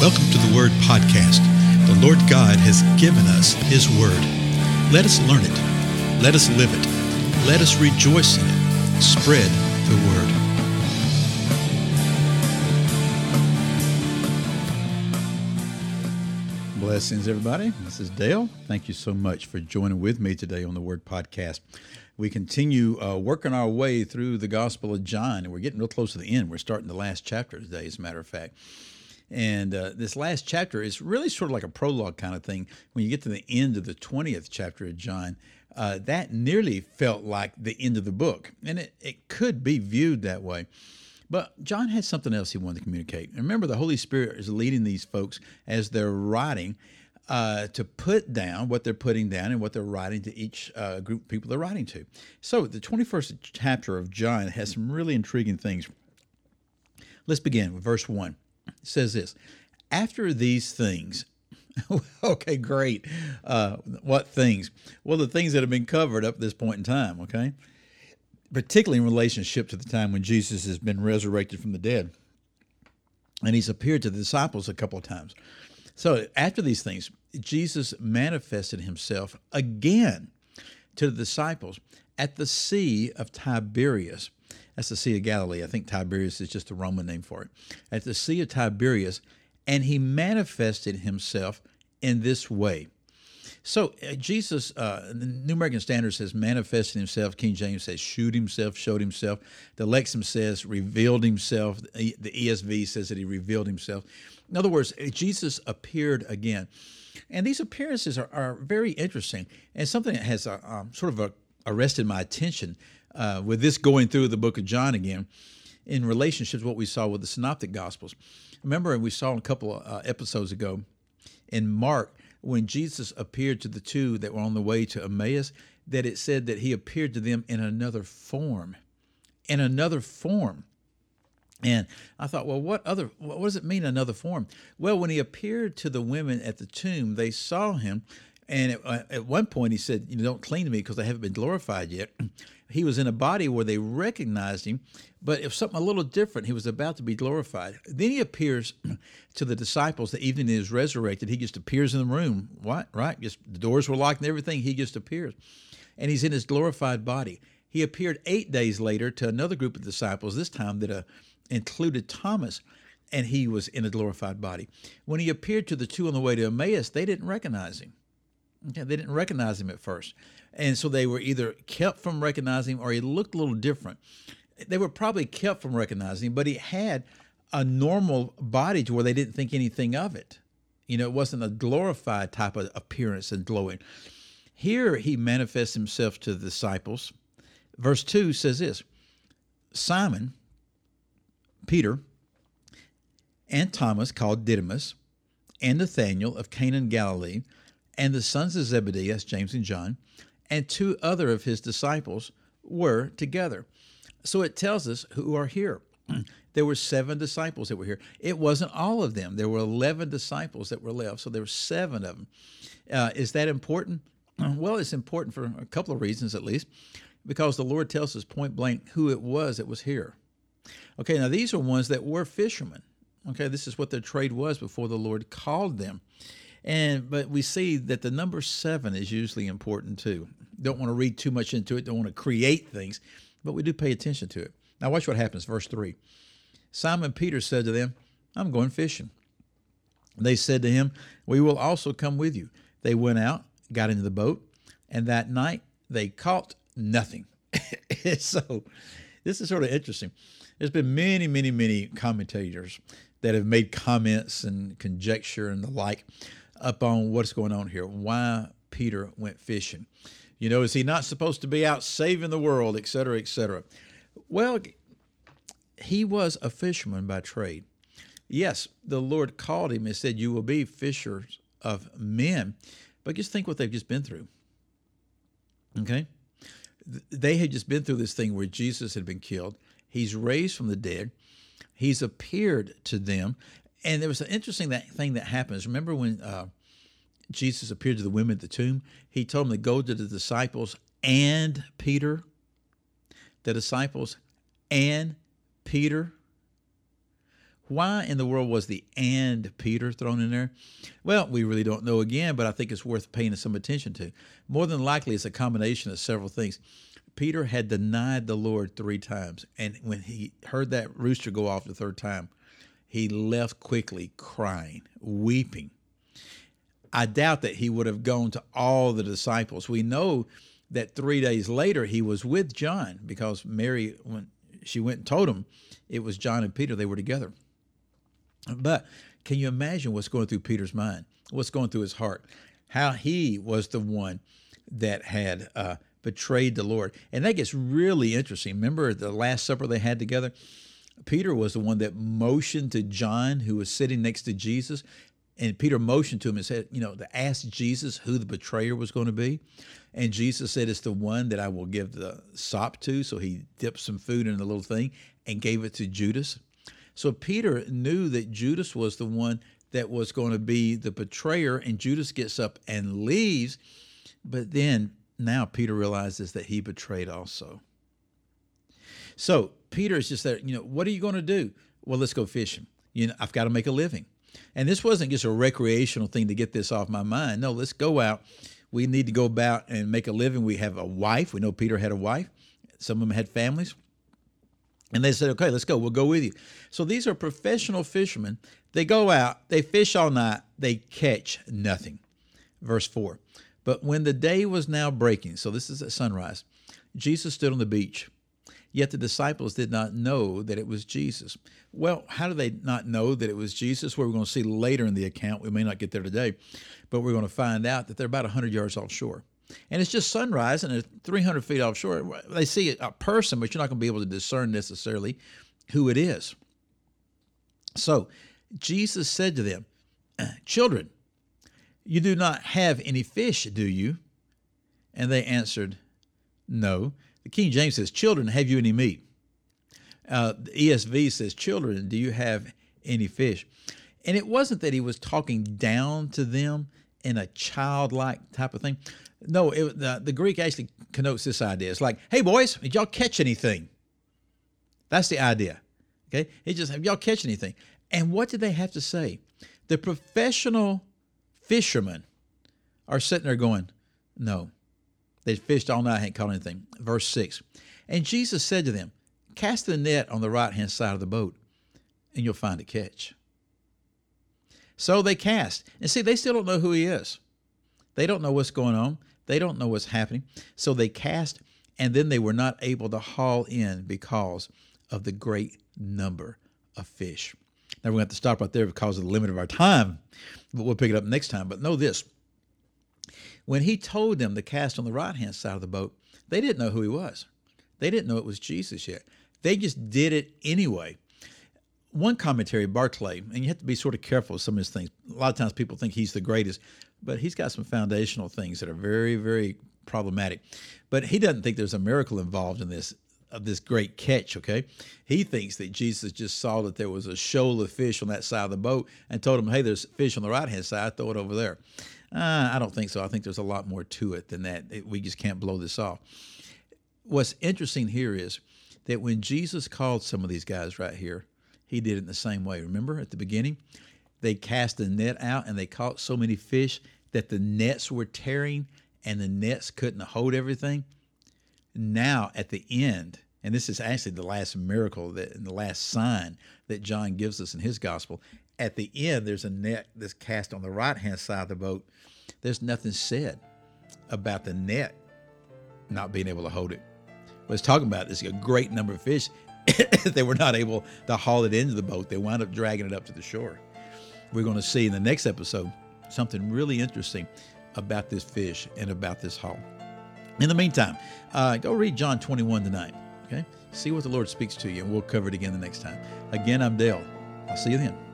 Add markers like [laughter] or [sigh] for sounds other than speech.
Welcome to the Word Podcast. The Lord God has given us His Word. Let us learn it. Let us live it. Let us rejoice in it. Spread the Word. Blessings, everybody. This is Dale. Thank you so much for joining with me today on the Word Podcast. We continue uh, working our way through the Gospel of John, and we're getting real close to the end. We're starting the last chapter today, as a matter of fact. And uh, this last chapter is really sort of like a prologue kind of thing. When you get to the end of the 20th chapter of John, uh, that nearly felt like the end of the book. And it, it could be viewed that way. But John had something else he wanted to communicate. Remember, the Holy Spirit is leading these folks as they're writing uh, to put down what they're putting down and what they're writing to each uh, group of people they're writing to. So the 21st chapter of John has some really intriguing things. Let's begin with verse 1 says this After these things, [laughs] okay, great. Uh, what things? Well, the things that have been covered up this point in time, okay? Particularly in relationship to the time when Jesus has been resurrected from the dead. And he's appeared to the disciples a couple of times. So after these things, Jesus manifested himself again to the disciples at the Sea of Tiberias. That's the Sea of Galilee. I think Tiberias is just a Roman name for it. At the Sea of Tiberias, and he manifested himself in this way. So uh, Jesus, uh, the New American Standard says manifested himself. King James says shewed himself, showed himself. The Lexham says revealed himself. The ESV says that he revealed himself. In other words, Jesus appeared again. And these appearances are, are very interesting and something that has a, um, sort of a, arrested my attention uh, with this going through the book of John again in relationship to what we saw with the Synoptic Gospels. Remember, we saw a couple of uh, episodes ago in Mark when Jesus appeared to the two that were on the way to Emmaus, that it said that he appeared to them in another form. In another form. And I thought, well, what other, what does it mean, another form? Well, when he appeared to the women at the tomb, they saw him. And at, uh, at one point, he said, you know, don't clean to me because I haven't been glorified yet. [clears throat] he was in a body where they recognized him, but if something a little different, he was about to be glorified. Then he appears [clears throat] to the disciples the evening he is resurrected. He just appears in the room. What? Right? Just the doors were locked and everything. He just appears. And he's in his glorified body. He appeared eight days later to another group of disciples, this time that uh, included Thomas, and he was in a glorified body. When he appeared to the two on the way to Emmaus, they didn't recognize him. Okay, they didn't recognize him at first. And so they were either kept from recognizing him or he looked a little different. They were probably kept from recognizing him, but he had a normal body to where they didn't think anything of it. You know, it wasn't a glorified type of appearance and glowing. Here he manifests himself to the disciples. Verse 2 says this Simon, Peter, and Thomas, called Didymus, and Nathanael of Cana Galilee, and the sons of Zebedee, that's James and John, and two other of his disciples were together. So it tells us who are here. [clears throat] there were seven disciples that were here. It wasn't all of them. There were 11 disciples that were left, so there were seven of them. Uh, is that important? [clears throat] Well, it's important for a couple of reasons at least, because the Lord tells us point blank who it was that was here. Okay, now these are ones that were fishermen. Okay, this is what their trade was before the Lord called them. And but we see that the number seven is usually important too. Don't want to read too much into it, don't want to create things, but we do pay attention to it. Now watch what happens, verse three. Simon Peter said to them, I'm going fishing. They said to him, We will also come with you. They went out, got into the boat, and that night they caught nothing. [laughs] so this is sort of interesting. There's been many, many, many commentators that have made comments and conjecture and the like up on what's going on here, why Peter went fishing. You know, is he not supposed to be out saving the world, et cetera, et cetera? Well, he was a fisherman by trade. Yes, the Lord called him and said, You will be fishers of men. But just think what they've just been through. Okay? They had just been through this thing where Jesus had been killed. He's raised from the dead. He's appeared to them and there was an interesting that thing that happens. Remember when uh, Jesus appeared to the women at the tomb? He told them to go to the disciples and Peter. The disciples and Peter. Why in the world was the and Peter thrown in there? Well, we really don't know again, but I think it's worth paying some attention to. More than likely, it's a combination of several things. Peter had denied the Lord three times, and when he heard that rooster go off the third time, he left quickly, crying, weeping. I doubt that he would have gone to all the disciples. We know that three days later he was with John because Mary, when she went and told him it was John and Peter, they were together. But can you imagine what's going through Peter's mind? What's going through his heart? How he was the one that had uh, betrayed the Lord. And that gets really interesting. Remember the Last Supper they had together? Peter was the one that motioned to John, who was sitting next to Jesus. And Peter motioned to him and said, you know, to ask Jesus who the betrayer was going to be. And Jesus said, It's the one that I will give the sop to. So he dipped some food in a little thing and gave it to Judas. So Peter knew that Judas was the one that was going to be the betrayer, and Judas gets up and leaves. But then now Peter realizes that he betrayed also. So Peter is just there, you know, what are you going to do? Well, let's go fishing. You know, I've got to make a living. And this wasn't just a recreational thing to get this off my mind. No, let's go out. We need to go about and make a living. We have a wife. We know Peter had a wife. Some of them had families. And they said, okay, let's go. We'll go with you. So these are professional fishermen. They go out, they fish all night, they catch nothing. Verse 4. But when the day was now breaking, so this is at sunrise, Jesus stood on the beach. Yet the disciples did not know that it was Jesus. Well, how do they not know that it was Jesus? Well, we're going to see later in the account. We may not get there today, but we're going to find out that they're about 100 yards offshore. And it's just sunrise and it's 300 feet offshore. They see a person, but you're not going to be able to discern necessarily who it is. So Jesus said to them, [clears throat] Children, you do not have any fish, do you? And they answered, No. The King James says, Children, have you any meat? Uh, the ESV says, Children, do you have any fish? And it wasn't that he was talking down to them in a childlike type of thing. No, it, the, the Greek actually connotes this idea. It's like, hey, boys, did y'all catch anything? That's the idea. Okay? He just, have y'all catch anything? And what did they have to say? The professional fishermen are sitting there going, no. They fished all night, hadn't caught anything. Verse 6. And Jesus said to them, Cast the net on the right hand side of the boat, and you'll find a catch. So they cast. And see, they still don't know who he is. They don't know what's going on. They don't know what's happening. So they cast, and then they were not able to haul in because of the great number of fish. Now we're going to have to stop right there because of the limit of our time, but we'll pick it up next time. But know this when he told them to cast on the right hand side of the boat, they didn't know who he was. They didn't know it was Jesus yet. They just did it anyway one commentary, Barclay, and you have to be sort of careful with some of his things. A lot of times people think he's the greatest, but he's got some foundational things that are very, very problematic. But he doesn't think there's a miracle involved in this of this great catch, okay? He thinks that Jesus just saw that there was a shoal of fish on that side of the boat and told him, hey, there's fish on the right hand side, throw it over there. Uh, I don't think so. I think there's a lot more to it than that. It, we just can't blow this off. What's interesting here is that when Jesus called some of these guys right here, he did it in the same way. Remember at the beginning? They cast the net out and they caught so many fish that the nets were tearing and the nets couldn't hold everything. Now at the end, and this is actually the last miracle that and the last sign that John gives us in his gospel. At the end, there's a net that's cast on the right hand side of the boat. There's nothing said about the net not being able to hold it. What it's talking about is a great number of fish [coughs] they were not able to haul it into the boat. They wound up dragging it up to the shore. We're going to see in the next episode something really interesting about this fish and about this haul. In the meantime, uh, go read John 21 tonight. Okay? See what the Lord speaks to you, and we'll cover it again the next time. Again, I'm Dale. I'll see you then.